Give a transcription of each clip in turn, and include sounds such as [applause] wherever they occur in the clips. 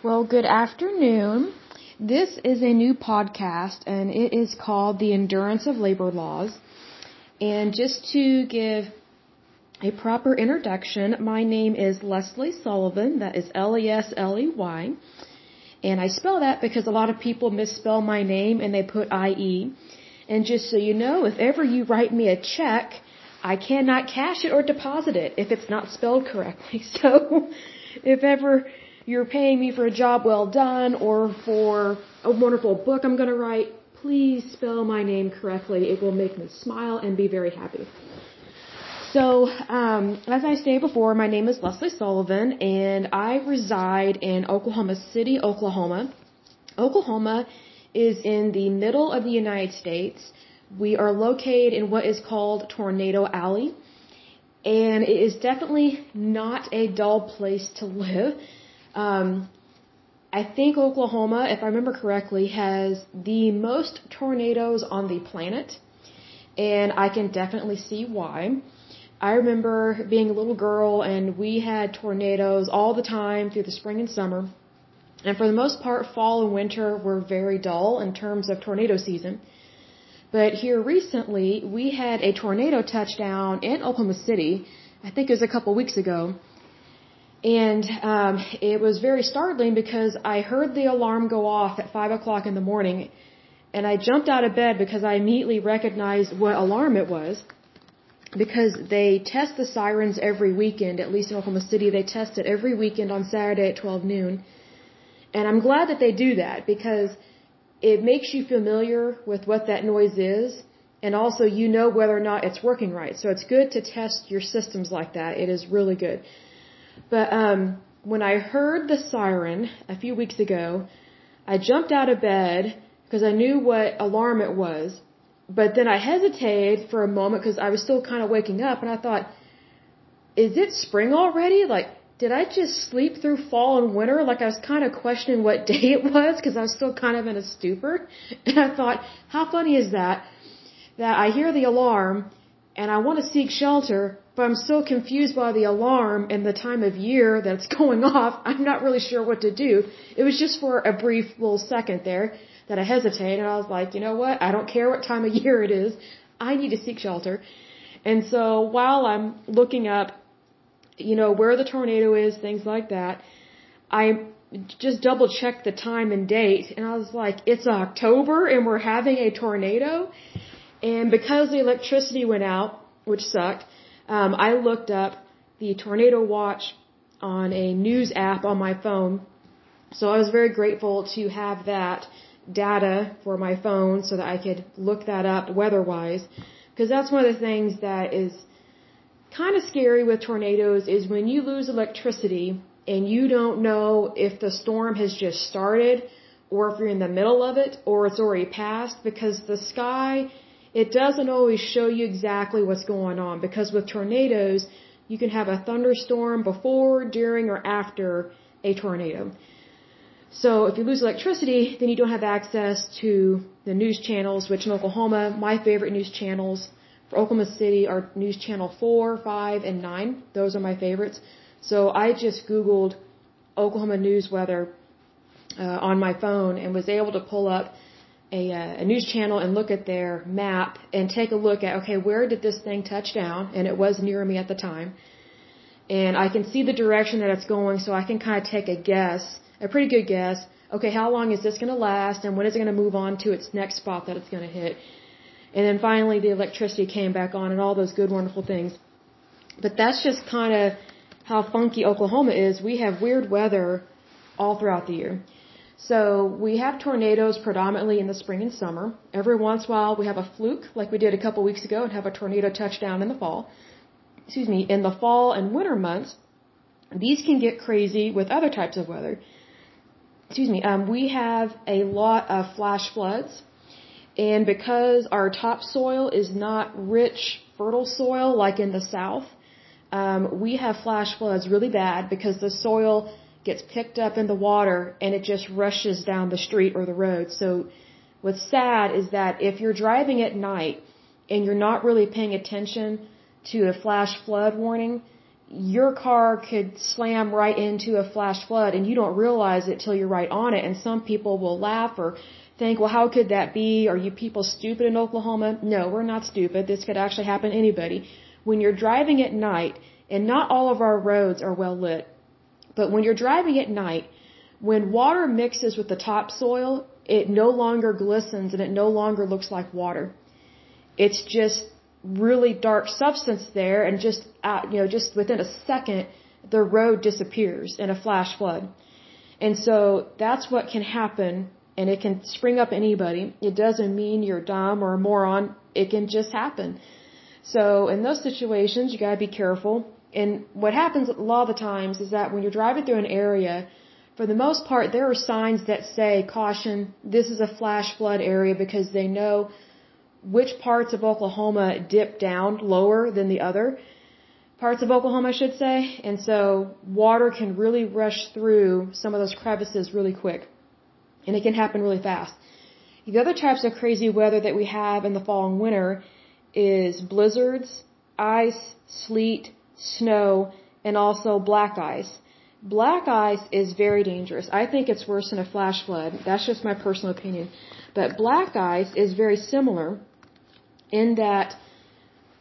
Well, good afternoon. This is a new podcast and it is called The Endurance of Labor Laws. And just to give a proper introduction, my name is Lesley Sullivan. That is L-E-S-L-E-Y. And I spell that because a lot of people misspell my name and they put I-E. And just so you know, if ever you write me a check, I cannot cash it or deposit it if it's not spelled correctly. [laughs] So if ever you're paying me for a job well done or for a wonderful book I'm going to write, please spell my name correctly. It will make me smile and be very happy. So, um, as I stated before, my name is Lesley Sullivan, and I reside in Oklahoma City, Oklahoma. Oklahoma is in the middle of the United States. We are located in what is called Tornado Alley, and it is definitely not a dull place to live. Um, I think Oklahoma, if I remember correctly, has the most tornadoes on the planet, and I can definitely see why. I remember being a little girl and we had tornadoes all the time through the spring and summer. And for the most part, fall and winter were very dull in terms of tornado season. But here recently, we had a tornado touchdown in Oklahoma City. I think it was a couple weeks ago. And um, it was very startling because I heard the alarm go off at 5 o'clock in the morning, and I jumped out of bed because I immediately recognized what alarm it was. Because they test the sirens every weekend, at least in Oklahoma City, they test it every weekend on Saturday at 12 noon. And I'm glad that they do that because it makes you familiar with what that noise is, and also you know whether or not it's working right. So it's good to test your systems like that. It is really good. But um, when I heard the siren a few weeks ago, I jumped out of bed because I knew what alarm it was. But then I hesitated for a moment because I was still kind of waking up, and I thought, "Is it spring already? Like, did I just sleep through fall and winter? Like, I was kind of questioning what [laughs] day it was because I was still kind of in a stupor. [laughs] And I thought, how funny is that? That I hear the alarm and I want to seek shelter, but I'm so confused by the alarm and the time of year that it's [laughs] going off, I'm not really sure what to do. It was just for a brief little second there that I hesitated and I was like, you know what? I don't care what time of [laughs] year it is. I need to seek shelter. And so while I'm looking up, you know, where the tornado is, things like that, I just double checked the time and date and I was like, it's October and we're having a tornado. And because the electricity went out, which sucked, um, I looked up the tornado watch on a news app on my phone. So I was very grateful to have that data for my phone so that I could look that up weather wise. Because that's one of the things that is kind of scary with tornadoes is when you lose electricity and you don't know if the storm has just started or if you're in the middle of it or it's already passed because the sky it doesn't always show you exactly what's going on because with tornadoes, you can have a thunderstorm before, during, or after a tornado. So if you lose electricity, then you don't have access to the news channels, which in Oklahoma, my favorite news channels for Oklahoma City are News Channel 4, 5, and 9. Those are my favorites. So I just Googled Oklahoma news weather uh, on my phone and was able to pull up a, uh, a news channel and look at their map and take a look at okay where did this thing touch down? And it was near me at the time. And I can see the direction that it's going so I can kind of take a guess a pretty good guess. Okay how long is this going to last and when is it going to move on to its next spot that it's going to hit? And then finally the electricity came back on and all those good wonderful things. But that's just kind of how funky Oklahoma is. We have weird weather all throughout the year so we have tornadoes predominantly in the spring and summer. Every once in a while we have a fluke, like we did a couple weeks ago, and have a tornado touchdown in the fall. Excuse me, in the fall and winter months, these can get crazy with other types of weather. Excuse me, um, we have a lot of flash floods, and because our topsoil is not rich, fertile soil like in the south, um, we have flash floods really bad because the soil gets picked up in the water and it just rushes down the street or the road. So what's sad is that if you're driving at night and you're not really paying attention to a flash flood warning your car could slam right into a flash flood and you don't realize it till you're right on it. And some people will laugh or think, well, how could that be? Are you people stupid in Oklahoma? No, we're not stupid. This could actually happen to anybody. When you're driving at night, and not all of our roads are well lit, but when you're driving at night, when water mixes with the topsoil, it no longer glistens and it no longer looks like water. It's just really dark substance there and just uh, you know just within a second the road disappears in a flash flood. And so that's what can happen and it can spring up anybody. It doesn't mean you're dumb or a moron. It can just happen. So in those situations you got to be careful and what happens a lot of the times is that when you're driving through an area for the most part there are signs that say caution this is a flash flood area because they know which parts of Oklahoma dip down lower than the other parts of Oklahoma, I should say. And so water can really rush through some of those crevices really quick. And it can happen really fast. The other types of crazy weather that we have in the fall and winter is blizzards, ice, sleet, snow, and also black ice. Black ice is very dangerous. I think it's worse than a flash flood. That's just my personal opinion. But black ice is very similar in that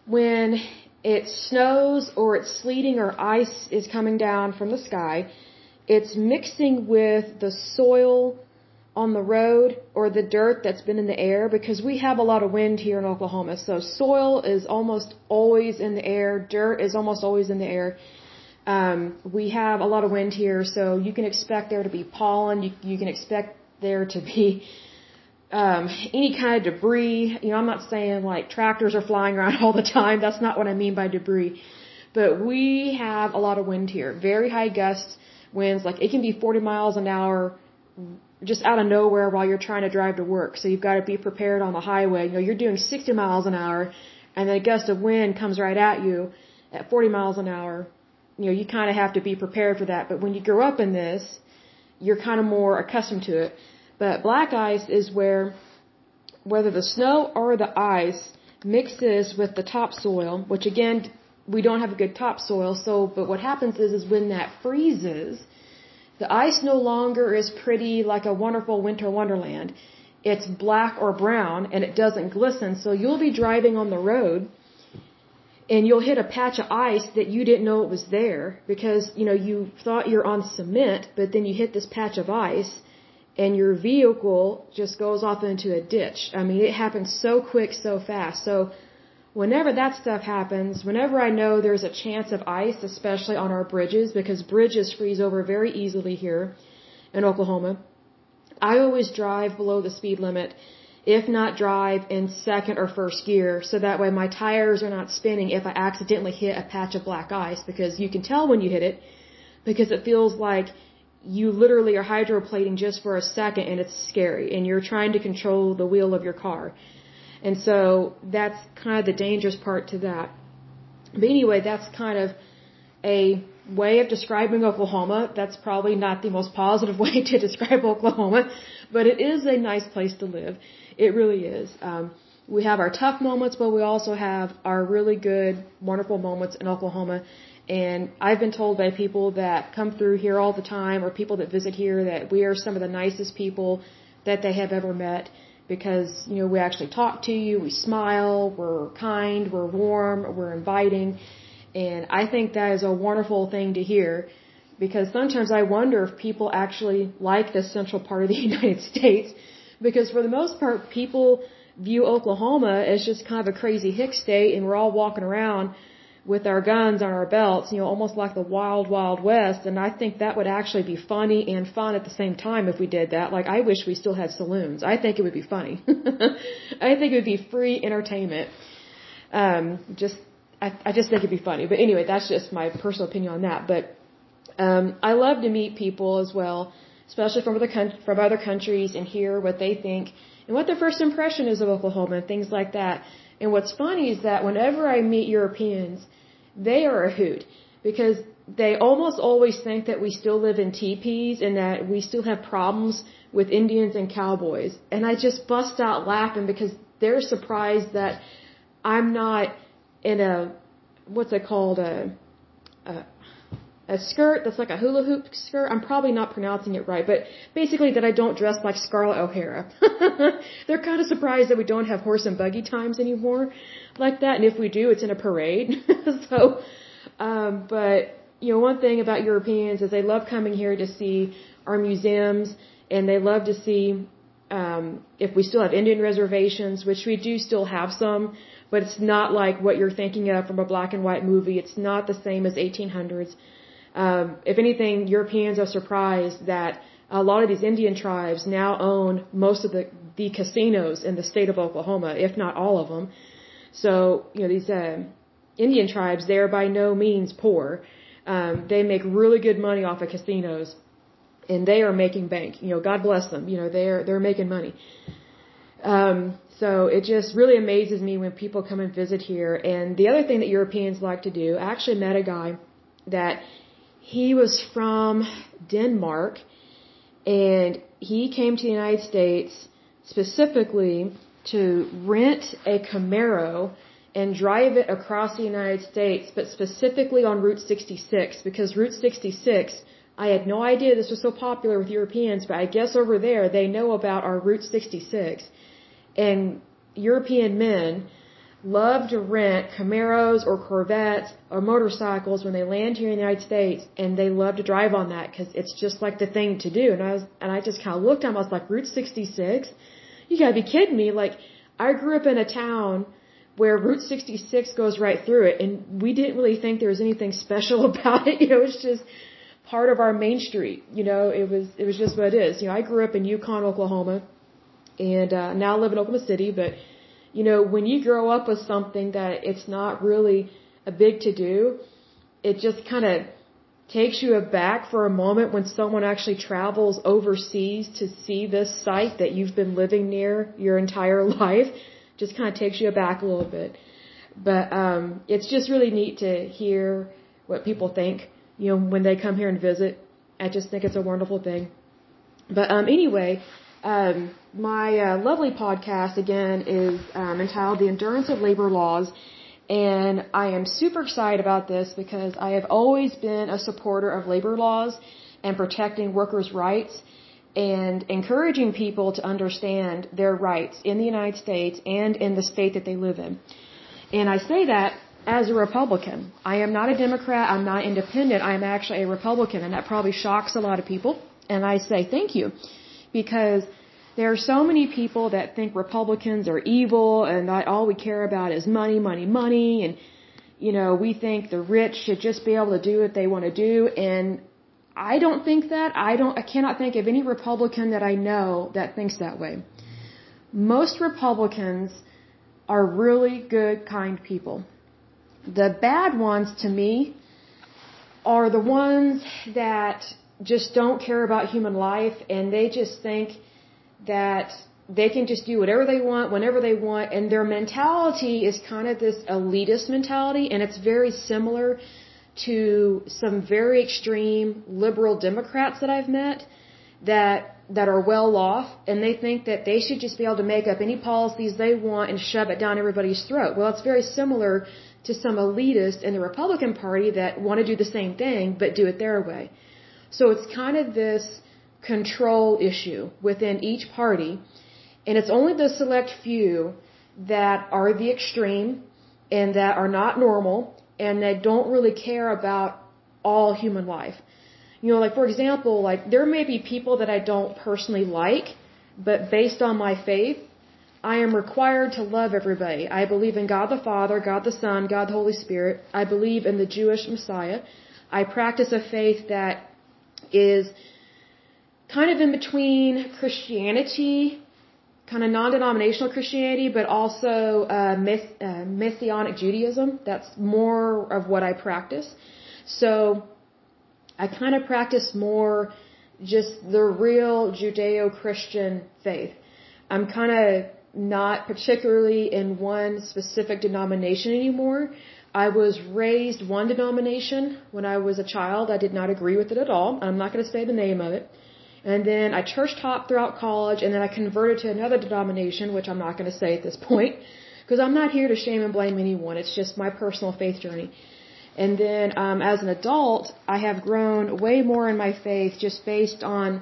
when it snows or it's sleeting or ice is coming down from the sky, it's mixing with the soil on the road or the dirt that's been in the air because we have a lot of wind here in Oklahoma. So soil is almost always in the air, dirt is almost always in the air. Um, we have a lot of wind here, so you can expect there to be pollen. You, you can expect there to be um, any kind of debris. You know, I'm not saying like tractors are flying around [laughs] all the time. That's not what I mean by debris. But we have a lot of wind here. Very high gusts winds. Like it can be 40 miles an hour just out of nowhere while you're trying to drive to work. So you've got to be prepared on the highway. You know, you're doing 60 miles an hour and then a gust of wind comes right at you at 40 miles an hour. You know, you kind of have to be prepared for that. But when you grow up in this, you're kind of more accustomed to it. But black ice is where whether the snow or the ice mixes with the topsoil, which again we don't have a good topsoil, so but what happens is is when that freezes, the ice no longer is pretty like a wonderful winter wonderland. It's black or brown and it doesn't glisten, so you'll be driving on the road and you'll hit a patch of ice that you didn't know it was there because you know you thought you're on cement, but then you hit this patch of ice and your vehicle just goes off into a ditch. I mean, it happens so quick, so fast. So whenever that stuff happens, whenever I know there's a chance of ice, especially on our bridges, because bridges freeze over very easily here in Oklahoma, I always drive below the speed limit, if not drive in second or first gear, so that way my tires are not spinning if I accidentally hit a patch of black ice, because you can tell when you hit it, because it feels like you literally are hydroplating just for a second and it's scary and you're trying to control the wheel of your car. And so that's kind of the dangerous part to that. But anyway, that's kind of a way of describing Oklahoma. That's probably not the most positive [laughs] way to describe Oklahoma, but it is a nice place to live. It really is. Um, we have our tough moments, but we also have our really good, wonderful moments in Oklahoma. And I've been told by people that come through here all the time or people that visit here that we are some of the nicest people that they have ever met because, you know, we actually talk to you, we smile, we're kind, we're warm, we're inviting. And I think that is a wonderful thing to hear because sometimes I wonder if people actually like the central part of the [laughs] United States because for the most part people view Oklahoma as just kind of a crazy hick state and we're all walking around with our guns on our belts, you know, almost like the wild, wild west. And I think that would actually be funny and fun at the same time if we did that. Like, I wish we still had saloons. I think it would be funny. [laughs] I think it would be free entertainment. Um, just, I, I just think it'd be funny. But anyway, that's just my personal opinion on that. But, um, I love to meet people as well, especially from other, from other countries and hear what they think and what their first impression is of Oklahoma and things like that. And what's funny is that whenever I meet Europeans, they are a hoot because they almost always think that we still live in teepees and that we still have problems with Indians and cowboys. And I just bust out laughing because they're surprised that I'm not in a, what's it called, a, a a skirt that's like a hula hoop skirt. I'm probably not pronouncing it right, but basically that I don't dress like Scarlett O'Hara. [laughs] They're kind of surprised that we don't have horse and buggy times anymore like that, and if we do, it's in a parade. [laughs] so, um, but you know, one thing about Europeans is they love coming here to see our museums, and they love to see um, if we still have Indian reservations, which we do still have some, but it's not like what you're thinking of from a black and white movie. It's not the same as 1800s. Um, if anything, Europeans are surprised that a lot of these Indian tribes now own most of the, the casinos in the state of Oklahoma, if not all of them. So, you know, these uh, Indian tribes, they're by no means poor. Um, they make really good money off of casinos, and they are making bank. You know, God bless them. You know, they're they're making money. Um, so it just really amazes me when people come and visit here. And the other thing that Europeans like to do, I actually met a guy that he was from Denmark and he came to the United States specifically to rent a Camaro and drive it across the United States, but specifically on Route 66 because Route 66, I had no idea this was so popular with Europeans, but I guess over there they know about our Route 66. And European men love to rent Camaros or Corvettes or motorcycles when they land here in the United States, and they love to drive on that because it's just like the thing to do. And I was, and I just kind of looked at them. I was like, Route 66? You gotta be kidding me! Like, I grew up in a town where Route 66 goes right through it, and we didn't really think there was anything [laughs] special about it. You know, it's just part of our main street. You know, it was it was just what it is. You know, I grew up in Yukon, Oklahoma, and uh, now I live in Oklahoma City, but you know, when you grow up with something that it's not really a big to do, it just kind of takes you aback for a moment when someone actually travels overseas to see this site that you've been living near your entire [laughs] life. Just kind of takes you aback a little bit. But um, it's just really neat to hear what people think, you know, when they come here and visit. I just think it's a wonderful thing. But um, anyway, um, my uh, lovely podcast again is um, entitled "The Endurance of Labor Laws," and I am super excited about this because I have always been a supporter of labor laws and protecting workers' rights and encouraging people to understand their rights in the United States and in the state that they live in. And I say that as a Republican. I am not a Democrat. I'm not independent. I'm actually a Republican, and that probably shocks a lot of people. And I say thank you because there are so many people that think Republicans are evil and that all we care about is money, money, money, and you know we think the rich should just be able to do what they want to do. And I don't think that. I don't. I cannot think of any Republican that I know that thinks that way. Most Republicans are really good, kind people. The bad ones to me are the ones that just don't care about human life and they just think that they can just do whatever they want whenever they want and their mentality is kind of this elitist mentality and it's very similar to some very extreme liberal democrats that I've met that that are well off and they think that they should just be able to make up any policies they want and shove it down everybody's throat. Well, it's very similar to some elitists in the Republican Party that want to do the same thing but do it their way. So it's kind of this control issue within each party, and it's only the select few that are the extreme and that are not normal and that don't really care about all human life. You know, like for example, like there may be people that I don't personally like, but based on my faith, I am required to love everybody. I believe in God the Father, God the Son, God the Holy Spirit. I believe in the Jewish Messiah. I practice a faith that is kind of in between Christianity, kind of non-denominational Christianity, but also uh, myth, uh, Messianic Judaism. That's more of what I practice. So I kind of practice more just the real Judeo-Christian faith. I'm kind of not particularly in one specific denomination anymore. I was raised one denomination when I was a child. I did not agree with it at all. I'm not going to say the name of it. And then I church taught throughout college, and then I converted to another denomination, which I'm not going to say at this [laughs] point, because I'm not here to shame and blame anyone. It's just my personal faith journey. And then um, as an adult, I have grown way more in my faith just based on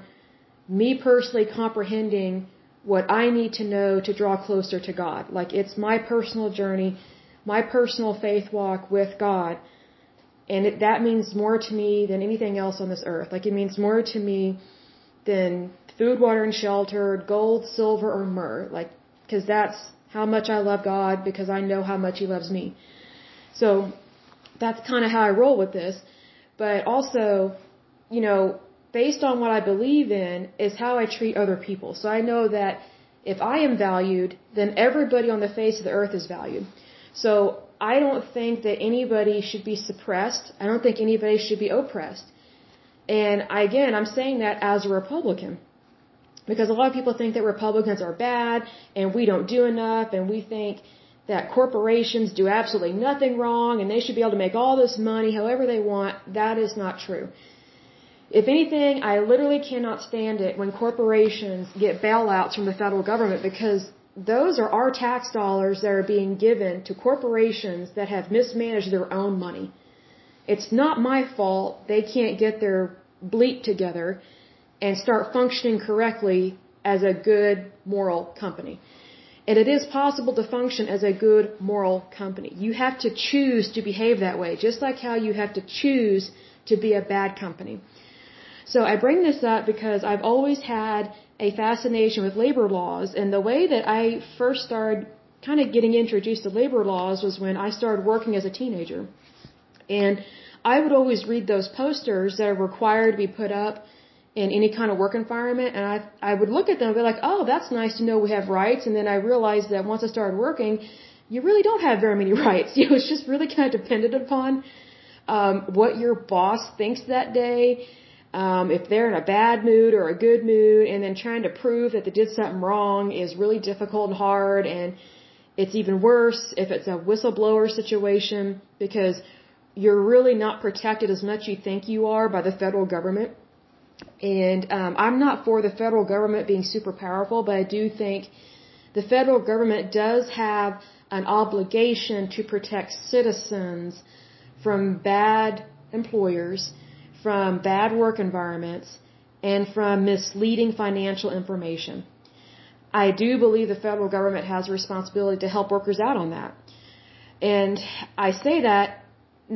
me personally comprehending what I need to know to draw closer to God. Like it's my personal journey, my personal faith walk with God. And it, that means more to me than anything else on this earth. Like it means more to me than food, water, and shelter, gold, silver, or myrrh. Like, cause that's how much I love God because I know how much He loves me. So that's kind of how I roll with this. But also, you know, based on what I believe in is how I treat other people. So I know that if I am valued, then everybody on the face of the earth is valued. So I don't think that anybody should be suppressed. I don't think anybody should be oppressed. And I, again, I'm saying that as a Republican. Because a lot of people think that Republicans are bad and we don't do enough and we think that corporations do absolutely nothing wrong and they should be able to make all this money however they want. That is not true. If anything, I literally cannot stand it when corporations get bailouts from the federal government because those are our tax dollars that are being given to corporations that have mismanaged their own money. It's not my fault they can't get their bleep together and start functioning correctly as a good moral company. And it is possible to function as a good moral company. You have to choose to behave that way, just like how you have to choose to be a bad company. So I bring this up because I've always had a fascination with labor laws, and the way that I first started kind of getting introduced to labor laws was when I started working as a teenager. And I would always read those posters that are required to be put up in any kind of work environment, and I I would look at them and be like, oh, that's nice to know we have rights. And then I realized that once I started working, you really don't have very many [laughs] rights. You know, it's just really kind of dependent upon um, what your boss thinks that day um, if they're in a bad mood or a good mood, and then trying to prove that they did something wrong is really difficult and hard, and it's even worse if it's a whistleblower situation because you're really not protected as much you think you are by the federal government. And um, I'm not for the federal government being super powerful, but I do think the federal government does have an obligation to protect citizens from bad employers from bad work environments, and from misleading financial information. I do believe the federal government has a responsibility to help workers out on that. And I say that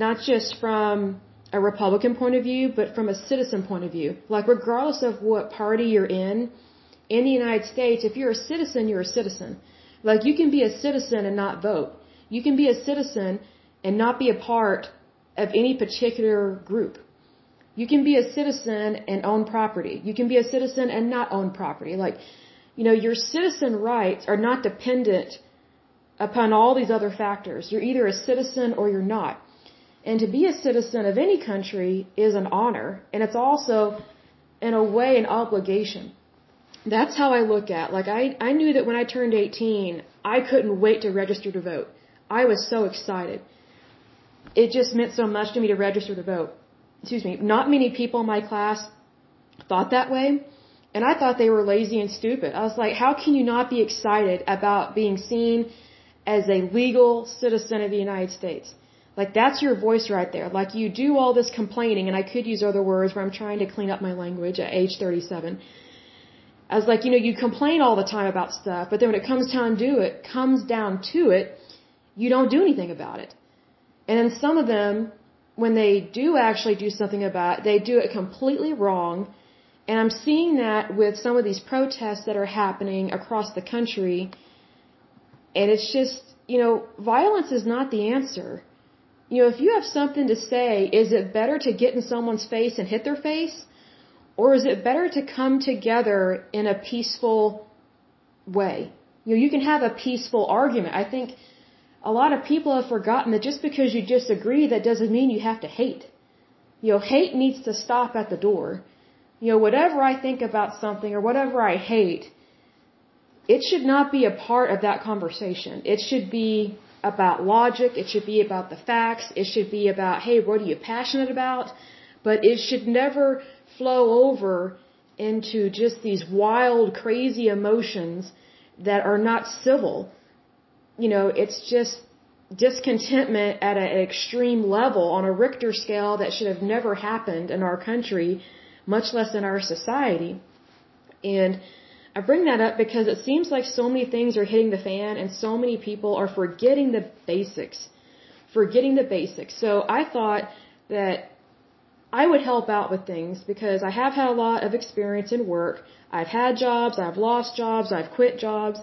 not just from a Republican point of view, but from a citizen point of view. Like, regardless of what party you're in, in the United States, if you're a citizen, you're a citizen. Like, you can be a citizen and not vote. You can be a citizen and not be a part of any particular group. You can be a citizen and own property. You can be a citizen and not own property. Like, you know, your citizen rights are not dependent upon all these other factors. You're either a citizen or you're not. And to be a citizen of any country is an honor, and it's also, in a way, an obligation. That's how I look at. Like I, I knew that when I turned 18, I couldn't wait to register to vote. I was so excited. It just meant so much to me to register to vote excuse me, not many people in my class thought that way. And I thought they were lazy and stupid. I was like, how can you not be excited about being seen as a legal citizen of the United States? Like that's your voice right there. Like you do all this complaining, and I could use other words where I'm trying to clean up my language at age 37. I was like, you know, you complain all the time about stuff, but then when it comes down to it, comes down to it, you don't do anything about it. And then some of them when they do actually do something about it, they do it completely wrong. And I'm seeing that with some of these protests that are happening across the country. And it's just, you know, violence is not the answer. You know, if you have something to say, is it better to get in someone's face and hit their face? Or is it better to come together in a peaceful way? You know, you can have a peaceful argument. I think a lot of people have forgotten that just because you disagree, that doesn't mean you have to hate. You know, hate needs to stop at the door. You know, whatever I think about something or whatever I hate, it should not be a part of that conversation. It should be about logic. It should be about the facts. It should be about, hey, what are you passionate about? But it should never flow over into just these wild, crazy emotions that are not civil you know, it's just discontentment at an extreme level on a Richter scale that should have never happened in our country, much less in our society. And I bring that up because it seems like so many things are hitting the fan and so many people are forgetting the basics. Forgetting the basics. So I thought that I would help out with things because I have had a lot of experience in work. I've had jobs, I've lost jobs, I've quit jobs,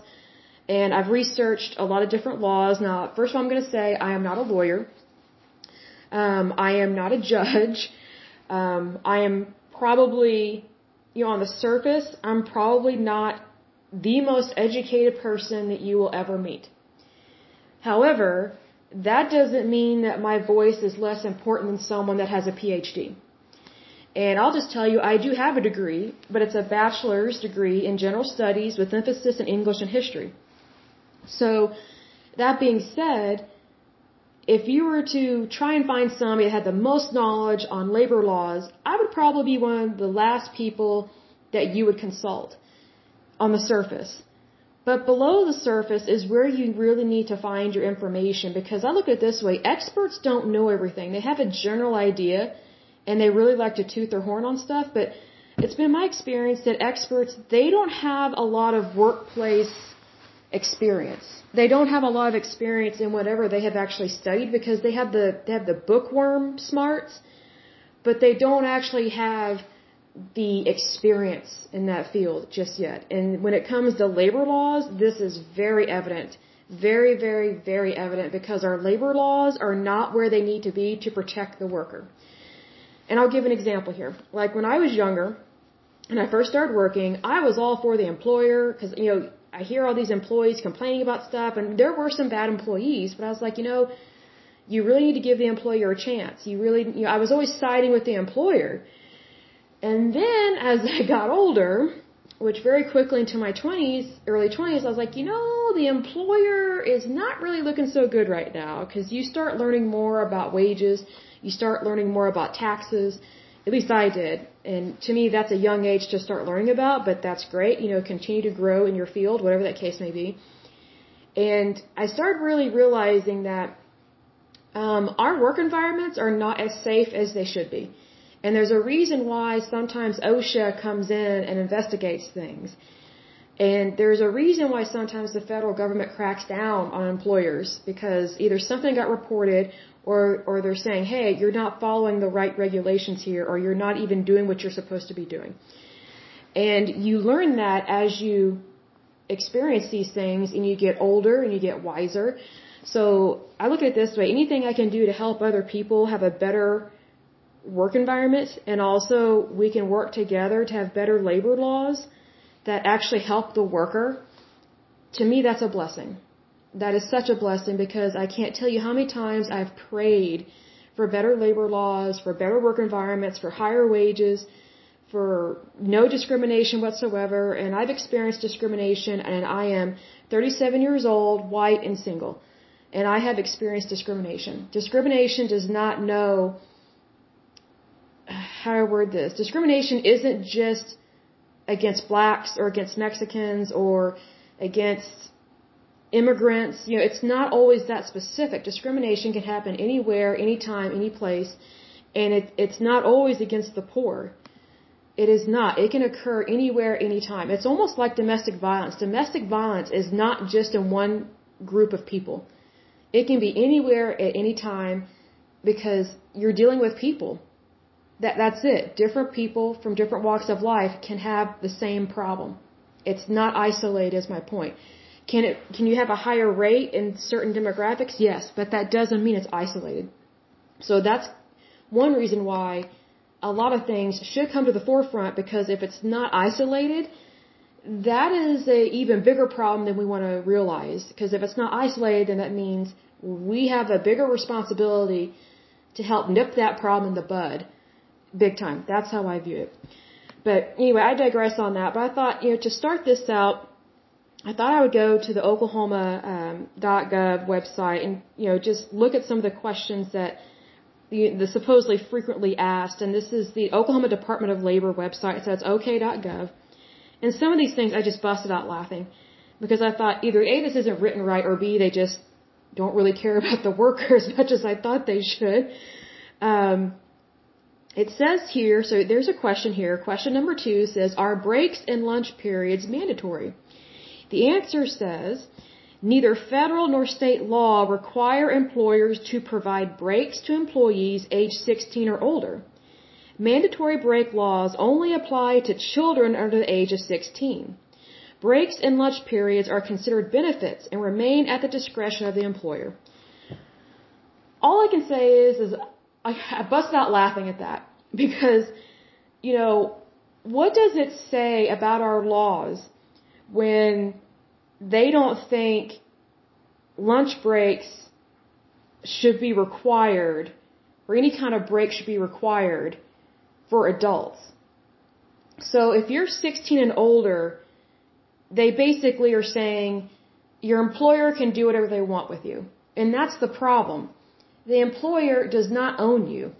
and I've researched a lot of different laws. Now, first of all, I'm going to say I am not a lawyer. Um, I am not a judge. Um, I am probably, you know, on the surface, I'm probably not the most educated person that you will ever meet. However, that doesn't mean that my voice is less important than someone that has a PhD. And I'll just tell you, I do have a degree, but it's a bachelor's degree in general studies with emphasis in English and history. So, that being said, if you were to try and find somebody that had the most knowledge on labor laws, I would probably be one of the last people that you would consult on the surface. But below the surface is where you really need to find your information because I look at it this way experts don't know everything. They have a general idea and they really like to toot their horn on stuff, but it's been my experience that experts, they don't have a lot of workplace experience. They don't have a lot of experience in whatever they have actually studied because they have the they have the bookworm smarts, but they don't actually have the experience in that field just yet. And when it comes to labor laws, this is very evident. Very, very, very evident because our labor laws are not where they need to be to protect the worker. And I'll give an example here. Like when I was younger and I first started working, I was all for the employer because, you know, I hear all these employees complaining about stuff and there were some bad employees, but I was like, you know, you really need to give the employer a chance. You really, you know, I was always siding with the employer. And then as [laughs] I got older, which very quickly into my 20s, early 20s, I was like, you know, the employer is not really looking so good right now because you start learning more about wages, you start learning more about taxes. At least I did. And to me, that's a young age to start learning about, but that's great. You know, continue to grow in your field, whatever that case may be. And I started really realizing that um, our work environments are not as safe as they should be. And there's a reason why sometimes OSHA comes in and investigates things. And there's a reason why sometimes the federal government cracks down on employers because either something got reported or, or they're saying, hey, you're not following the right regulations here or you're not even doing what you're supposed to be doing. And you learn that as you experience these things and you get older and you get wiser. So I look at it this way anything I can do to help other people have a better work environment and also we can work together to have better labor laws that actually help the worker, to me that's a blessing. That is such a blessing because I can't tell you how many times I've prayed for better labor laws, for better work environments, for higher wages, for no discrimination whatsoever. And I've experienced discrimination and I am 37 years old, white, and single. And I have experienced discrimination. Discrimination does not know how I word this. Discrimination isn't just against blacks or against Mexicans or against immigrants. You know, it's not always that specific. Discrimination can happen anywhere, anytime, any place, and it, it's not always against the poor. It is not. It can occur anywhere, anytime. It's almost like domestic violence. Domestic violence is not just in one group of people. It can be anywhere at any time because you're dealing with people. That that's it. Different people from different walks of life can have the same problem. It's not isolated is my point. Can it can you have a higher rate in certain demographics? Yes, but that doesn't mean it's isolated. So that's one reason why a lot of things should come to the forefront because if it's not isolated, that is a even bigger problem than we want to realize. Because if it's not isolated, then that means we have a bigger responsibility to help nip that problem in the bud big time. That's how I view it. But anyway, I digress on that. But I thought, you know, to start this out, I thought I would go to the Oklahoma.gov um, website and you know just look at some of the questions that the, the supposedly frequently asked. And this is the Oklahoma Department of Labor website. So it's OK.gov. And some of these things I just busted out laughing because I thought either A, this isn't written right, or B, they just don't really care [laughs] about the worker as much as I thought they should. Um, it says here, so there's a question here. Question number two says, are breaks and lunch periods mandatory? The answer says, neither federal nor state law require employers to provide breaks to employees age 16 or older. Mandatory break laws only apply to children under the age of 16. Breaks and lunch periods are considered benefits and remain at the discretion of the employer. All I can say is, is I, I bust out laughing at that [laughs] because, you know, what does it say about our laws when they don't think lunch breaks should be required or any kind of break should be required for adults. So if you're 16 and older, they basically are saying your employer can do whatever they want with you. And that's the problem. The employer does not own you.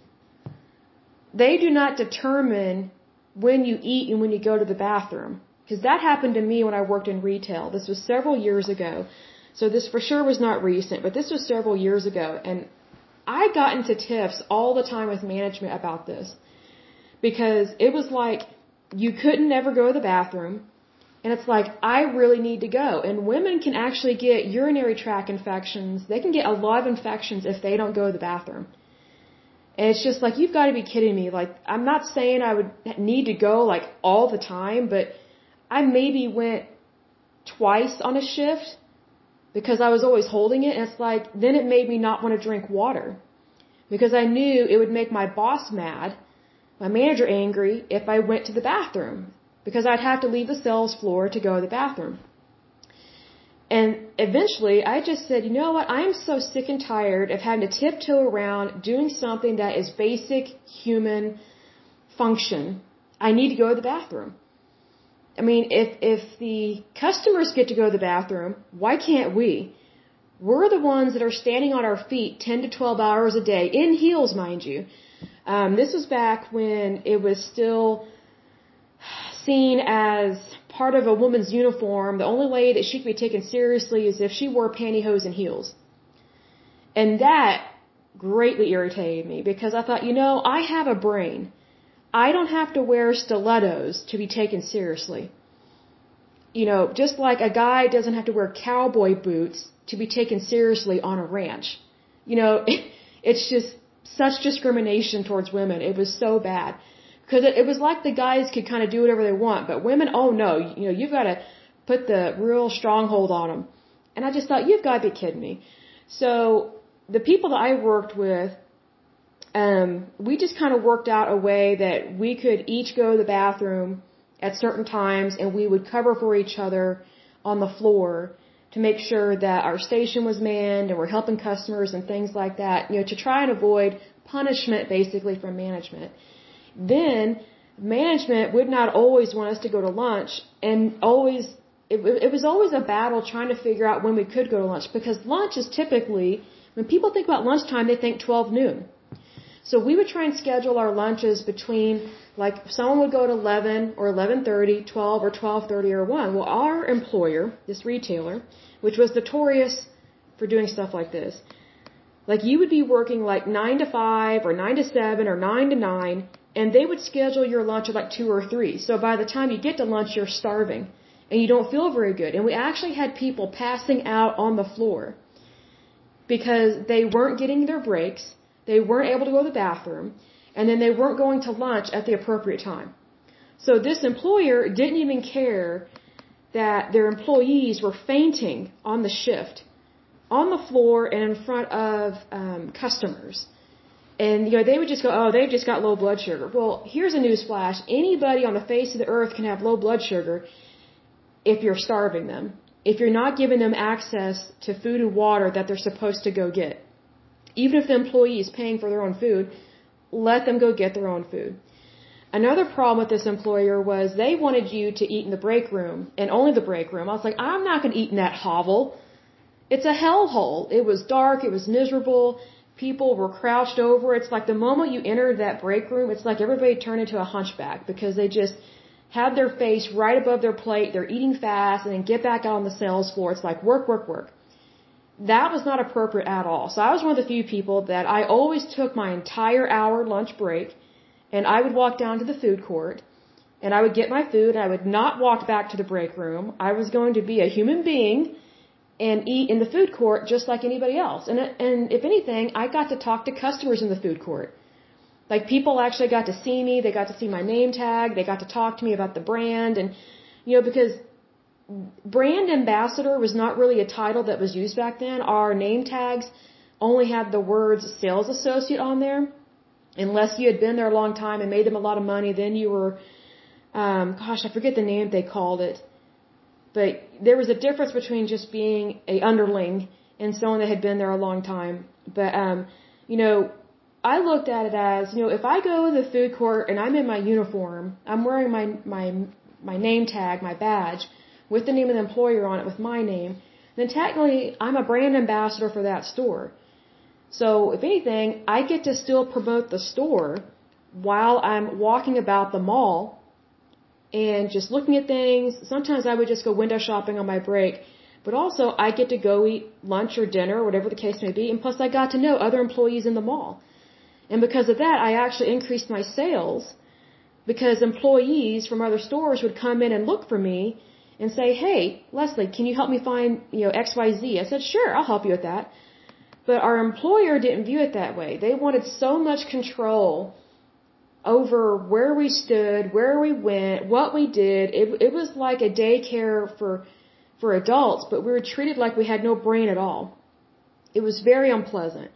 They do not determine when you eat and when you go to the bathroom. Because that happened to me when I worked in retail. This was several years ago. So this for sure was not recent, but this was several years ago. And I got into tiffs all the time with management about this. Because it was like you couldn't ever go to the bathroom. And it's like, I really need to go. And women can actually get urinary tract infections. They can get a lot of infections if they don't go to the bathroom. And it's just like, you've got to be kidding me. Like, I'm not saying I would need to go like all the time, but I maybe went twice on a shift because I was always holding it. And it's like, then it made me not want to drink water because I knew it would make my boss mad, my manager angry if I went to the bathroom because I'd have to leave the sales floor to go to the bathroom. And eventually I just said, you know what? I'm so sick and tired of having to tiptoe around doing something that is basic human function. I need to go to the bathroom. I mean, if, if the customers get to go to the bathroom, why can't we? We're the ones that are standing on our feet 10 to 12 hours a day, in heels, mind you. Um, this was back when it was still seen as part of a woman's uniform, the only way that she could be taken seriously is if she wore pantyhose and heels. And that greatly irritated me because I thought, you know, I have a brain. I don't have to wear stilettos to be taken seriously. You know, just like a guy doesn't have to wear cowboy boots to be taken seriously on a ranch. You know, [laughs] it's just such discrimination towards women. It was so bad. Because it, was like the guys could kind of do whatever they want, but women, oh no, you know, you've got to put the real stronghold on them. And I just thought, you've got to be kidding me. So the people that I worked with, um, we just kind of worked out a way that we could each go to the bathroom at certain times and we would cover for each other on the floor to make sure that our station was manned and we're helping customers and things like that, you know, to try and avoid punishment basically from management. Then management would not always want us to go to lunch and always it, it was always a battle trying to figure out when we could go to lunch because lunch is typically when people think about lunchtime they think 12 noon so we would try and schedule our lunches between like someone would go at 11 or 11:30, 12 or 12:30 or 1. Well, our employer, this retailer, which was notorious for doing stuff like this, like you would be working like 9 to 5 or 9 to 7 or 9 to 9 and they would schedule your lunch at like two or three. So by the time you get to lunch, you're starving and you don't feel very good. And we actually had people passing out on the floor because they weren't getting their breaks, they weren't able to go to the bathroom, and then they weren't going to lunch at the appropriate time. So this employer didn't even care that their employees were fainting on the shift, on the floor and in front of um, customers. And you know, they would just go, "Oh, they've just got low blood sugar." Well, here's a news flash: anybody on the face of the earth can have low blood sugar if you're starving them, if you're not giving them access to food and water that they're supposed to go get. Even if the employee is paying for their own food, let them go get their own food. Another problem with this employer was they wanted you to eat in the break room and only the break room. I was like, I'm not going to eat in that hovel. It's a hellhole. It was dark. It was miserable people were crouched over. It's like the moment you enter that break room, it's like everybody turned into a hunchback because they just have their face right above their plate. They're eating fast and then get back out on the sales floor. It's like work, work, work. That was not appropriate at all. So I was one of the few people that I always took my entire hour lunch break and I would walk down to the food court and I would get my food and I would not walk back to the break room. I was going to be a human being and eat in the food court just like anybody else. And and if anything, I got to talk to customers in the food court. Like people actually got to see me, they got to see my name tag, they got to talk to me about the brand and you know because brand ambassador was not really a title that was used back then. Our name tags only had the words sales associate on there. Unless you had been there a long time and made them a lot of money, then you were, um, gosh, I forget the name they called it. But there was a difference between just being a underling and someone that had been there a long time. But, um, you know, I looked at it as, you know, if I go in the food court and I'm in my uniform, I'm wearing my, my, my name tag, my badge, with the name of the employer on it with my name, then technically I'm a brand ambassador for that store. So if anything, I get to still promote the store while I'm walking about the mall and just looking at things. Sometimes I would just go window shopping on my break, but also I get to go eat lunch or dinner, or whatever the case may be, and plus I got to know other employees in the mall. And because of that, I actually increased my sales because employees from other stores would come in and look for me and say, "Hey, Lesley, can you help me find, you know, XYZ?" I said, "Sure, I'll help you with that." But our employer didn't view it that way. They wanted so much control over where we stood, where we went, what we did. It, it was like a daycare for for adults, but we were treated like we had no brain at all. It was very unpleasant.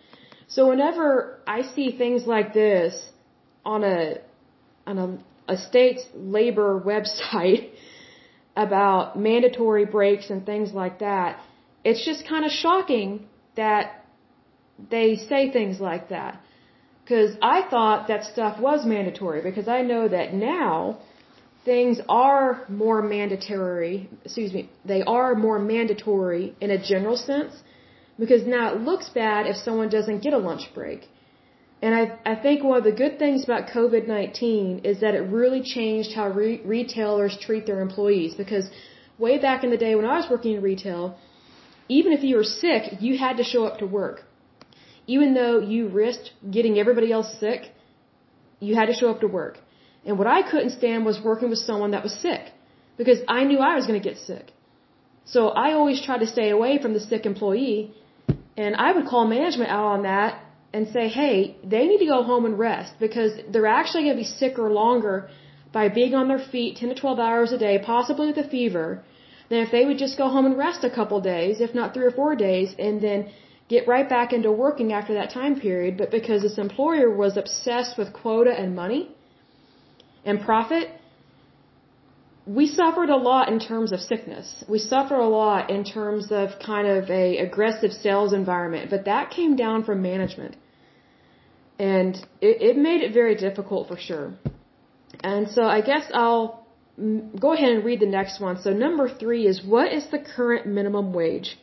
So whenever I see things like this on a on a, a state's labor [laughs] website, about mandatory breaks and things like that, it's just kind of shocking that they say things like that. Because I thought that stuff was mandatory, because I know that now things are more mandatory, excuse me, they are more mandatory in a general sense, because now it looks bad if someone doesn't get a lunch break. And I, I think one of the good things about COVID-19 is that it really changed how re- retailers treat their employees because way back in the day when I was working in retail, even if you were sick, you had to show up to work. Even though you risked getting everybody else sick, you had to show up to work. And what I couldn't stand was working with someone that was sick because I knew I was going to get sick. So I always tried to stay away from the sick employee and I would call management out on that and say, hey, they need to go home and rest because they're actually going to be sicker longer by being on their feet 10 to 12 hours a day, possibly with a fever, than if they would just go home and rest a couple days, if not three or four days, and then get right back into working after that time period. But because this employer was obsessed with quota and money and profit, we suffered a lot in terms of sickness. We suffered a lot in terms of kind of a aggressive sales environment, but that came down from management. And it, it made it very difficult for sure. And so I guess I'll mm, go ahead and read the next one. So number three is what is the current minimum wage?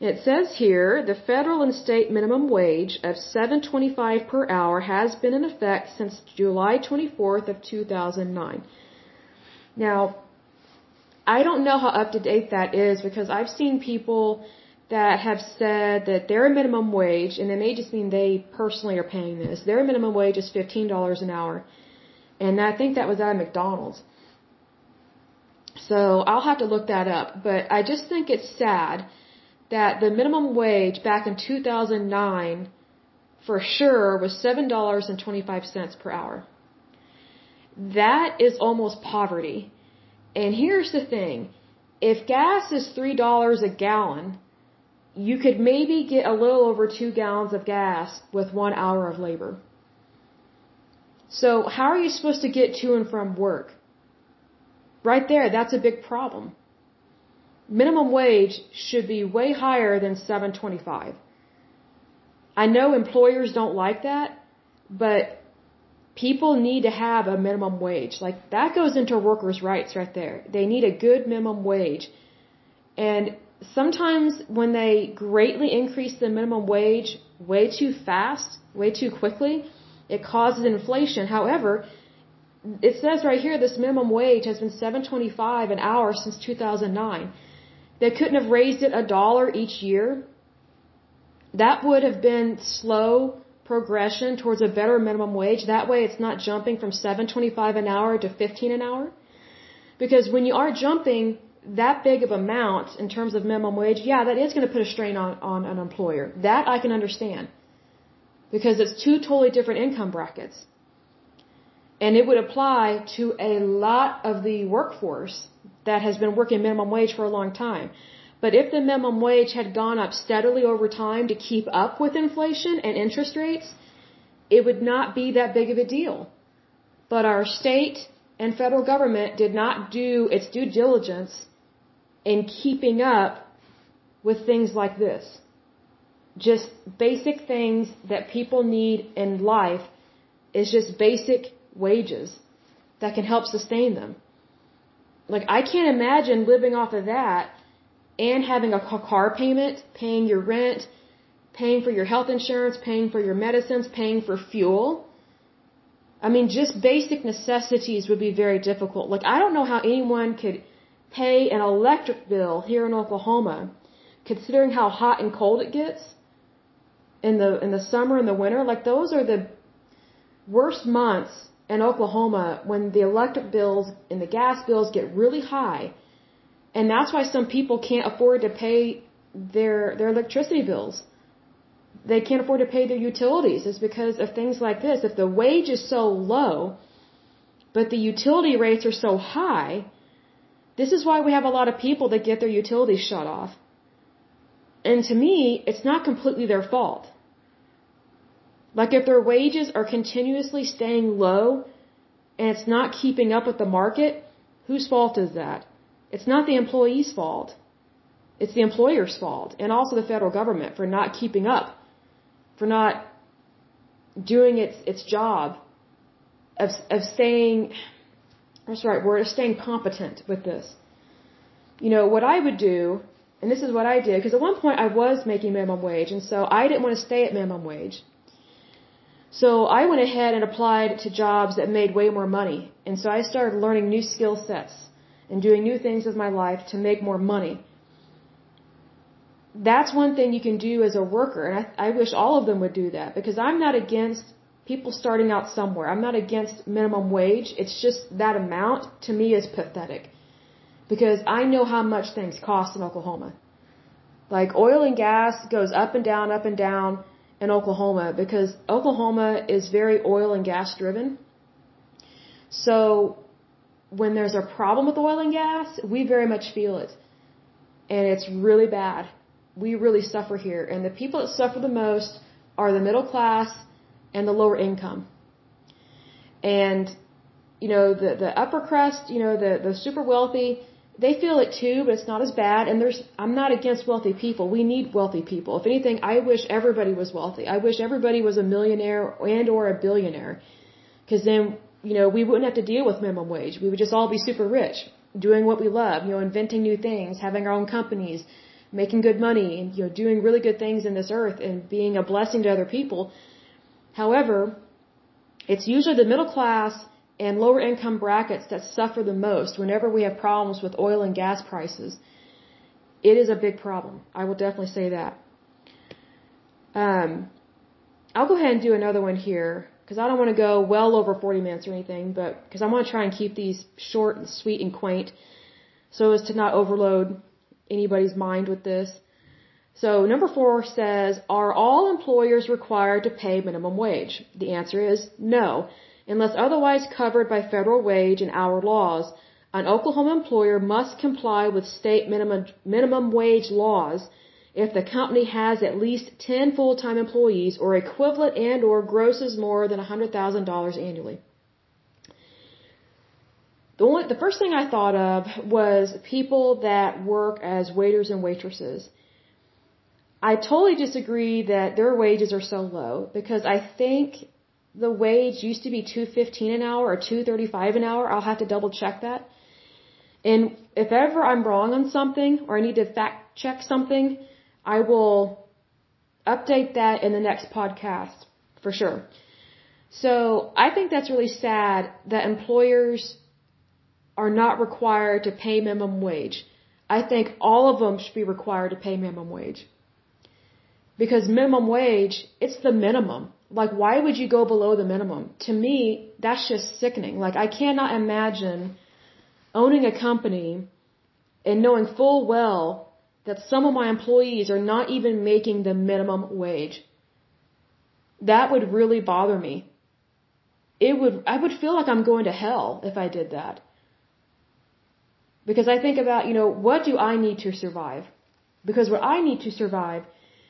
It says here the federal and state minimum wage of 7.25 per hour has been in effect since July 24th of 2009. Now, I don't know how up to date that is because I've seen people that have said that their minimum wage, and it may just mean they personally are paying this, their minimum wage is $15 an hour. And I think that was at McDonald's. So I'll have to look that up. But I just think it's sad that the minimum wage back in 2009 for sure was $7.25 per hour. That is almost poverty. And here's the thing. If gas is $3 a gallon, you could maybe get a little over two gallons of gas with one hour of labor. So how are you supposed to get to and from work? Right there, that's a big problem. Minimum wage should be way higher than 725. I know employers don't like that, but people need to have a minimum wage. Like that goes into workers' rights right there. They need a good minimum wage. And sometimes when they greatly increase the minimum wage way too fast, way too quickly, it causes inflation. However, it says right here this minimum wage has been 7.25 an hour since 2009. They couldn't have raised it a dollar each year that would have been slow progression towards a better minimum wage. That way it's not jumping from 7.25 an hour to 15 an hour. Because when you are jumping that big of amount in terms of minimum wage, yeah, that is going to put a strain on, on an employer. That I can understand. Because it's two totally different income brackets. And it would apply to a lot of the workforce that has been working minimum wage for a long time. But if the minimum wage had gone up steadily over time to keep up with inflation and interest rates, it would not be that big of a deal. But our state and federal government did not do its due diligence in keeping up with things like this. Just basic things that people need in life is just basic wages that can help sustain them. Like, I can't imagine living off of that and having a car payment, paying your rent, paying for your health insurance, paying for your medicines, paying for fuel. I mean, just basic necessities would be very difficult. Like, I don't know how anyone could pay an electric bill here in Oklahoma, considering how hot and cold it gets in the in the summer and the winter. Like, those are the worst months in Oklahoma when the electric bills and the gas bills get really high and that's why some people can't afford to pay their their electricity bills. They can't afford to pay their utilities. It's because of things like this. If the wage is so low, but the utility rates are so high, this is why we have a lot of people that get their utilities shut off. And to me, it's not completely their fault. Like if their wages are continuously staying low and it's not keeping up with the market, whose fault is that? It's not the employee's fault. It's the employer's fault and also the federal government for not keeping up, for not doing its its job of of staying what's the right word, of staying competent with this. You know, what I would do, and this is what I did, because at one point I was making minimum wage, and so I didn't want to stay at minimum wage. So I went ahead and applied to jobs that made way more money. And so I started learning new skill sets and doing new things with my life to make more money. That's one thing you can do as a worker, and I, I wish all of them would do that because I'm not against people starting out somewhere. I'm not against minimum wage. It's just that amount to me is pathetic because I know how much things cost in Oklahoma. Like oil and gas goes up and down, up and down in Oklahoma because Oklahoma is very oil and gas driven. So when there's a problem with oil and gas, we very much feel it. And it's really bad. We really suffer here. And the people that suffer the most are the middle class and the lower income. And, you know, the, the upper crust, you know, the, the super wealthy, they feel it too, but it's not as bad. And there's, I'm not against wealthy people. We need wealthy people. If anything, I wish everybody was wealthy. I wish everybody was a millionaire and or a billionaire. Cause then you know, we wouldn't have to deal with minimum wage. We would just all be super rich, doing what we love, you know, inventing new things, having our own companies, making good money, and, you know, doing really good things in this earth and being a blessing to other people. However, it's usually the middle class and lower income brackets that suffer the most whenever we have problems with oil and gas prices. It is a big problem. I will definitely say that. Um, I'll go ahead and do another one here because I don't want to go well over 40 minutes or anything, but because I want to try and keep these short and sweet and quaint so as to not overload anybody's mind with this. So number four says, are all employers required to pay minimum wage? The answer is no. Unless otherwise covered by federal wage and hour laws, an Oklahoma employer must comply with state minimum, minimum wage laws if the company has at least 10 full-time employees or equivalent and or grosses more than $100,000 annually. The, only, the first thing I thought of was people that work as waiters and waitresses. I totally disagree that their wages are so low because I think the wage used to be 215 an hour or 235 an hour. I'll have to double check that. And if ever I'm wrong on something or I need to fact check something, I will update that in the next podcast for sure. So I think that's really sad that employers are not required to pay minimum wage. I think all of them should be required to pay minimum wage. Because minimum wage, it's the minimum. Like, why would you go below the minimum? To me, that's just sickening. Like, I cannot imagine owning a company and knowing full well that some of my employees are not even making the minimum wage. That would really bother me. It would, I would feel like I'm going to hell if I did that. Because I think about, you know, what do I need to survive? Because what I need to survive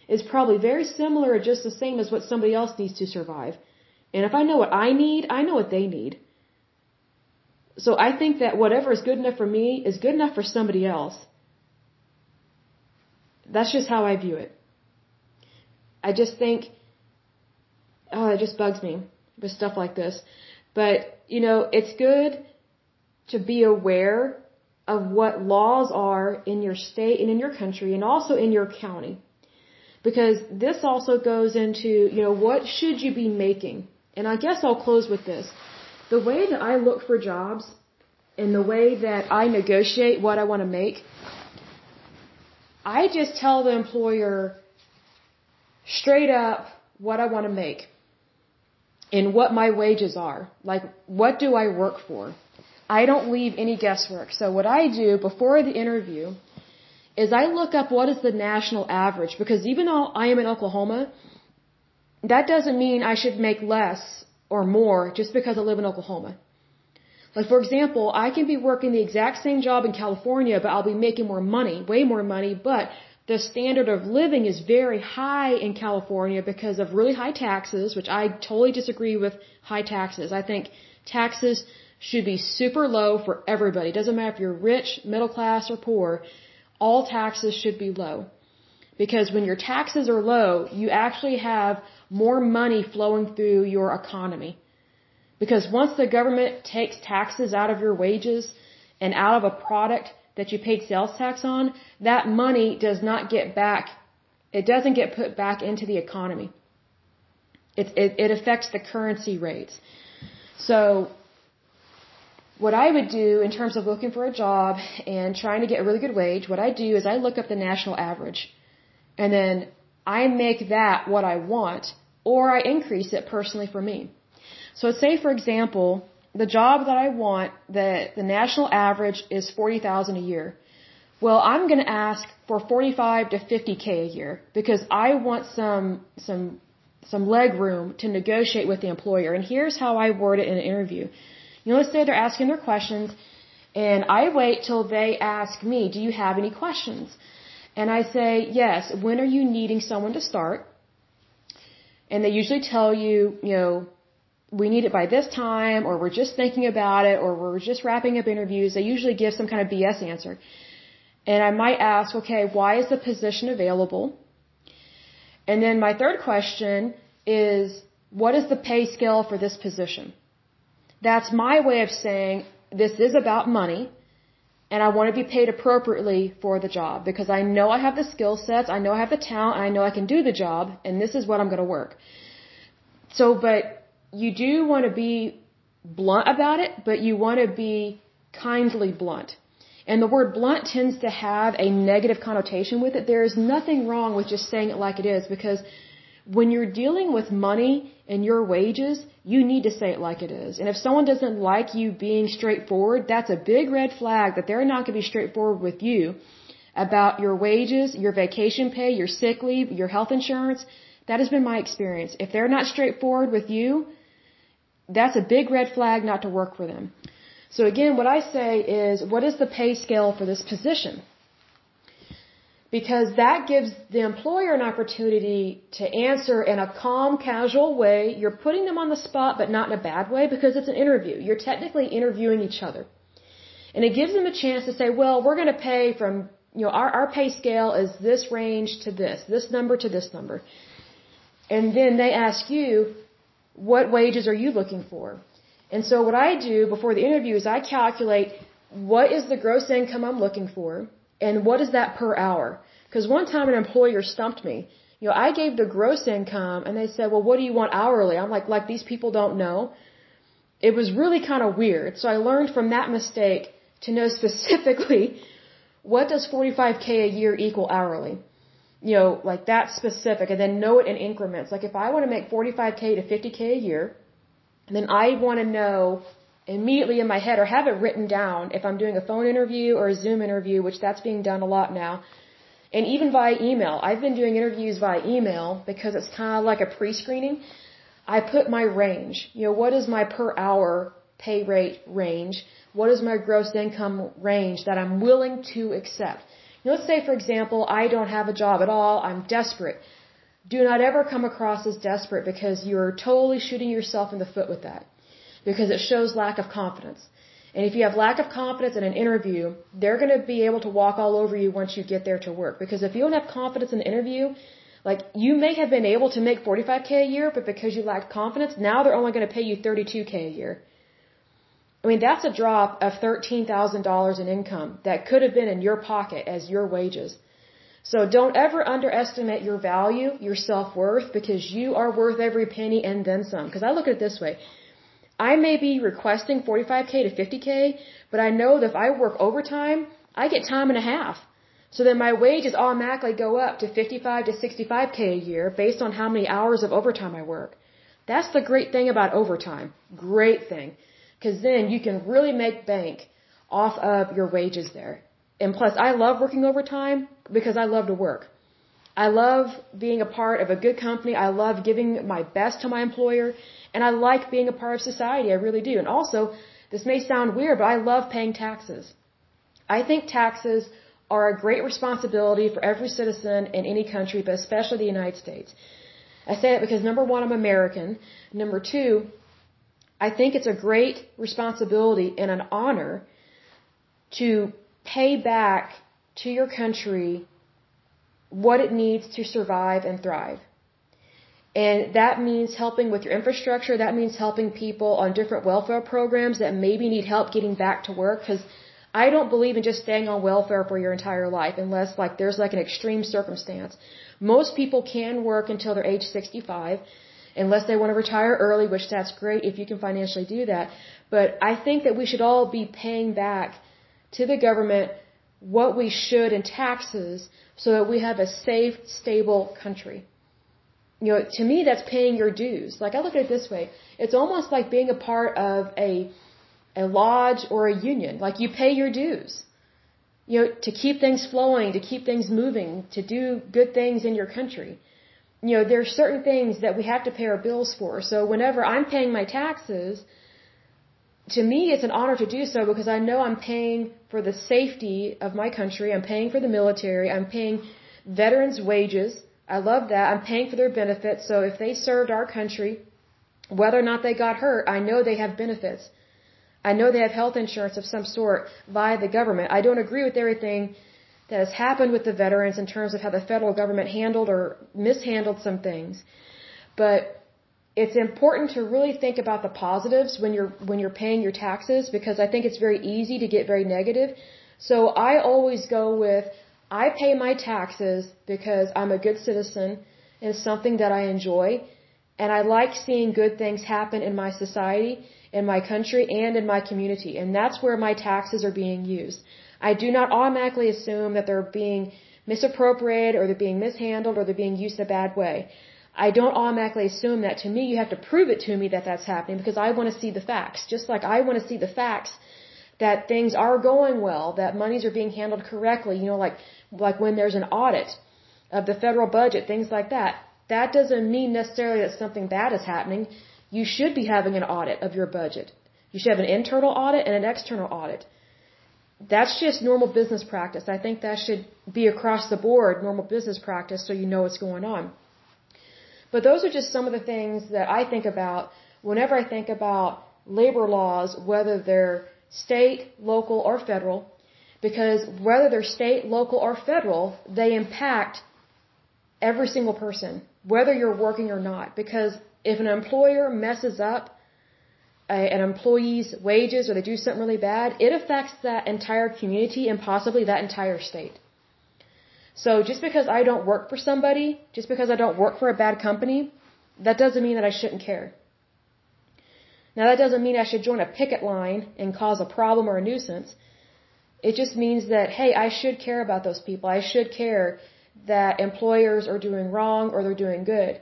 is probably very similar or just the same as what somebody else needs to survive. And if I know what I need, I know what they need. So I think that whatever is good enough for me is good enough for somebody else. That's just how I view it. I just think, oh, it just bugs me with stuff like this. But, you know, it's good to be aware of what laws are in your state and in your country and also in your county. Because this also goes into, you know, what should you be making? And I guess I'll close with this. The way that I look for jobs and the way that I negotiate what I want to make, I just tell the employer straight up what I want to make and what my wages are. Like, what do I work for? I don't leave any guesswork. So what I do before the interview is I look up what is the national average because even though I am in Oklahoma, that doesn't mean I should make less or more just because I live in Oklahoma. Like for example, I can be working the exact same job in California, but I'll be making more money, way more money, but the standard of living is very high in California because of really high taxes, which I totally disagree with high taxes. I think taxes should be super low for everybody. It doesn't matter if you're rich, middle class, or poor. All taxes should be low. Because when your taxes are low, you actually have more money flowing through your economy. Because once the government takes taxes out of your wages and out of a product that you paid sales tax on, that money does not get back, it doesn't get put back into the economy. It, it, it affects the currency rates. So what I would do in terms of looking for a job and trying to get a really good wage, what I do is I look up the national average. And then I make that what I want or I increase it personally for me. So let's say, for example, the job that I want, that the national average is 40,000 a year. Well, I'm going to ask for 45 to 50k a year because I want some, some, some leg room to negotiate with the employer. And here's how I word it in an interview. You know, let's say they're asking their questions, and I wait till they ask me, do you have any questions? And I say, yes, when are you needing someone to start? And they usually tell you, you know, we need it by this time, or we're just thinking about it, or we're just wrapping up interviews. They usually give some kind of BS answer. And I might ask, okay, why is the position available? And then my third question is, what is the pay scale for this position? That's my way of saying this is about money and I want to be paid appropriately for the job because I know I have the skill sets, I know I have the talent, I know I can do the job, and this is what I'm going to work. So, but you do want to be blunt about it, but you want to be kindly blunt. And the word blunt tends to have a negative connotation with it. There is nothing wrong with just saying it like it is because when you're dealing with money and your wages, you need to say it like it is. And if someone doesn't like you being straightforward, that's a big red flag that they're not going to be straightforward with you about your wages, your vacation pay, your sick leave, your health insurance. That has been my experience. If they're not straightforward with you, that's a big red flag not to work for them. So again, what I say is, what is the pay scale for this position? because that gives the employer an opportunity to answer in a calm, casual way. You're putting them on the spot, but not in a bad way because it's an interview. You're technically interviewing each other. And it gives them a chance to say, well, we're going to pay from, you know, our, our pay scale is this range to this, this number to this number. And then they ask you, what wages are you looking for? And so what I do before the interview is I calculate what is the gross income I'm looking for and what is that per hour? Because one time an employer stumped me. You know, I gave the gross income and they said, well, what do you want hourly? I'm like, like these people don't know. It was really kind of weird. So I learned from that mistake to know [laughs] specifically what does 45k a year equal hourly. You know, like that specific and then know it in increments. Like if I want to make 45k to 50k a year, then I want to know immediately in my head or have it written down if I'm doing a phone interview or a Zoom interview, which that's being done a lot now. And even via email. I've been doing interviews via email because it's kind of like a pre-screening. I put my range. You know, what is my per hour pay rate range? What is my gross income range that I'm willing to accept? Let's say, for example, I don't have a job at all. I'm desperate. Do not ever come across as desperate because you're totally shooting yourself in the foot with that. Because it shows lack of confidence. And if you have lack of confidence in an interview, they're going to be able to walk all over you once you get there to work. Because if you don't have confidence in an interview, like you may have been able to make 45k a year, but because you lacked confidence, now they're only going to pay you 32k a year. I mean, that's a drop of $13,000 in income that could have been in your pocket as your wages. So don't ever underestimate your value, your self-worth, because you are worth every penny and then some. Because I look at it this way. I may be requesting 45k to 50k, but I know that if I work overtime, I get time and a half. So then my wages automatically go up to 55 to 65k a year based on how many hours of overtime I work. That's the great thing about overtime. Great thing. Cause then you can really make bank off of your wages there. And plus, I love working overtime because I love to work. I love being a part of a good company. I love giving my best to my employer. And I like being a part of society. I really do. And also, this may sound weird, but I love paying taxes. I think taxes are a great responsibility for every citizen in any country, but especially the United States. I say that because number one, I'm American. Number two, I think it's a great responsibility and an honor to pay back to your country what it needs to survive and thrive. And that means helping with your infrastructure. That means helping people on different welfare programs that maybe need help getting back to work. Because I don't believe in just staying on welfare for your entire life unless like there's like an extreme circumstance. Most people can work until they're age 65 unless they want to retire early, which that's great if you can financially do that. But I think that we should all be paying back to the government what we should in taxes so that we have a safe, stable country. You know, to me, that's paying your dues. Like I look at it this way: it's almost like being a part of a a lodge or a union. Like you pay your dues. You know, to keep things flowing, to keep things moving, to do good things in your country you know, there are certain things that we have to pay our bills for. So whenever I'm paying my taxes, to me it's an honor to do so because I know I'm paying for the safety of my country. I'm paying for the military. I'm paying veterans' wages. I love that. I'm paying for their benefits. So if they served our country, whether or not they got hurt, I know they have benefits. I know they have health insurance of some sort via the government. I don't agree with everything that has happened with the veterans in terms of how the federal government handled or mishandled some things. But it's important to really think about the positives when you're when you're paying your taxes because I think it's very easy to get very negative. So I always go with I pay my taxes because I'm a good citizen and it's something that I enjoy and I like seeing good things happen in my society, in my country and in my community and that's where my taxes are being used. I do not automatically assume that they're being misappropriated or they're being mishandled or they're being used in a bad way. I don't automatically assume that to me. You have to prove it to me that that's happening because I want to see the facts. Just like I want to see the facts that things are going well, that monies are being handled correctly. You know, like like when there's an audit of the federal budget, things like that. That doesn't mean necessarily that something bad is happening. You should be having an audit of your budget. You should have an internal audit and an external audit that's just normal business practice. I think that should be across the board normal business practice so you know what's going on. But those are just some of the things that I think about whenever I think about labor laws, whether they're state, local, or federal, because whether they're state, local, or federal, they impact every single person, whether you're working or not. Because if an employer messes up an employee's wages or they do something really bad, it affects that entire community and possibly that entire state. So just because I don't work for somebody, just because I don't work for a bad company, that doesn't mean that I shouldn't care. Now that doesn't mean I should join a picket line and cause a problem or a nuisance. It just means that, hey, I should care about those people. I should care that employers are doing wrong or they're doing good.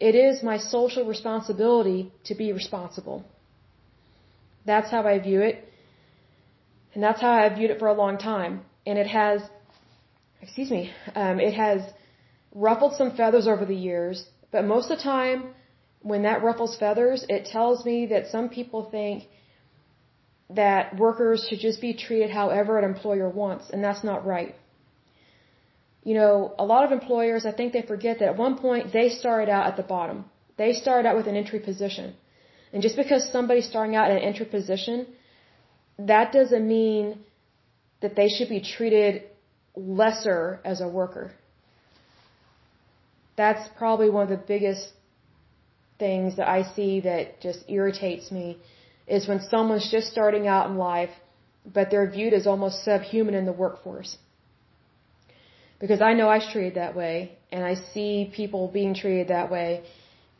It is my social responsibility to be responsible. That's how I view it. And that's how I've viewed it for a long time. And it has, excuse me, um, it has ruffled some feathers over the years, but most of the time, when that ruffles feathers, it tells me that some people think that workers should just be treated however an employer wants, and that's not right. You know, a lot of employers, I think they forget that at one point they started out at the bottom. They started out with an entry position. And just because somebody's starting out in an entry position, that doesn't mean that they should be treated lesser as a worker. That's probably one of the biggest things that I see that just irritates me is when someone's just starting out in life, but they're viewed as almost subhuman in the workforce. Because I know I was treated that way, and I see people being treated that way,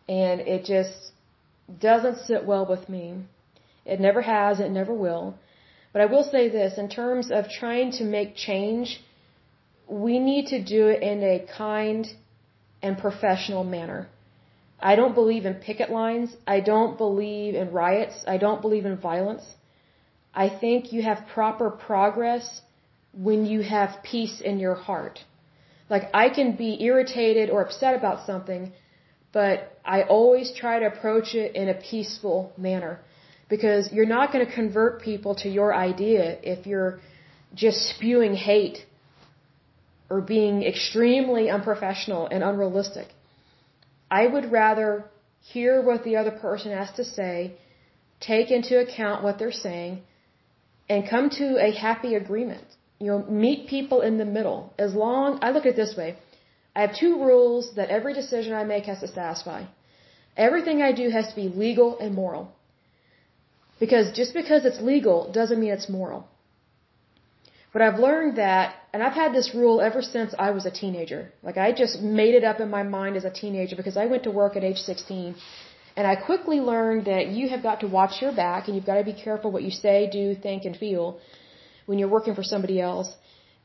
and it just doesn't sit well with me. It never has, it never will. But I will say this, in terms of trying to make change, we need to do it in a kind and professional manner. I don't believe in picket lines. I don't believe in riots. I don't believe in violence. I think you have proper progress when you have peace in your heart. Like I can be irritated or upset about something, but I always try to approach it in a peaceful manner because you're not going to convert people to your idea if you're just spewing hate or being extremely unprofessional and unrealistic. I would rather hear what the other person has to say, take into account what they're saying, and come to a happy agreement. You know, meet people in the middle. As long, I look at it this way. I have two rules that every decision I make has to satisfy. Everything I do has to be legal and moral. Because just because it's legal doesn't mean it's moral. But I've learned that, and I've had this rule ever since I was a teenager. Like I just made it up in my mind as a teenager because I went to work at age 16. And I quickly learned that you have got to watch your back and you've got to be careful what you say, do, think, and feel when you're working for somebody else.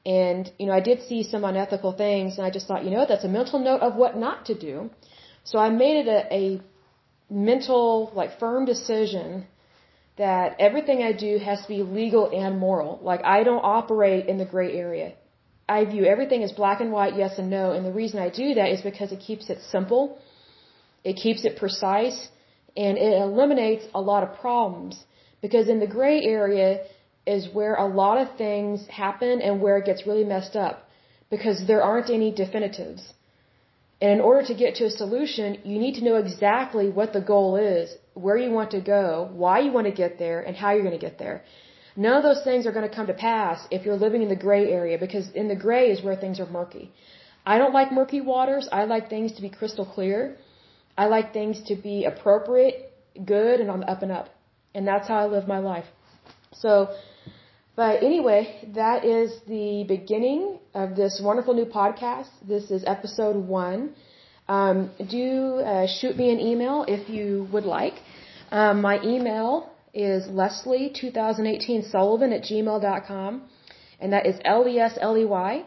And, you know, I did see some unethical things and I just thought, you know, that's a mental note of what not to do. So I made it a, a mental, like, firm decision that everything I do has to be legal and moral. Like I don't operate in the gray area. I view everything as black and white, yes and no, and the reason I do that is because it keeps it simple, it keeps it precise, and it eliminates a lot of problems. Because in the gray area is where a lot of things happen and where it gets really messed up. Because there aren't any definitives. And in order to get to a solution, you need to know exactly what the goal is where you want to go, why you want to get there, and how you're going to get there. None of those things are going to come to pass if you're living in the gray area because in the gray is where things are murky. I don't like murky waters. I like things to be crystal clear. I like things to be appropriate, good, and on the up and up. And that's how I live my life. So, but anyway, that is the beginning of this wonderful new podcast. This is episode one. Um, do uh, shoot me an email if you would like. Um, my email is lesley2018sullivan at gmail.com, and that is L-E-S-L-E-Y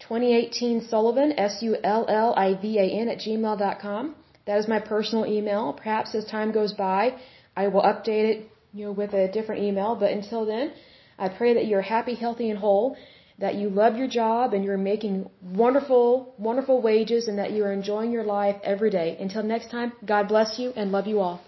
2018 Sullivan, S-U-L-L-I-V-A-N at gmail.com. That is my personal email. Perhaps as time goes by, I will update it, you know, with a different email. But until then, I pray that you're happy, healthy, and whole that you love your job and you're making wonderful, wonderful wages and that you are enjoying your life every day. Until next time, God bless you and love you all.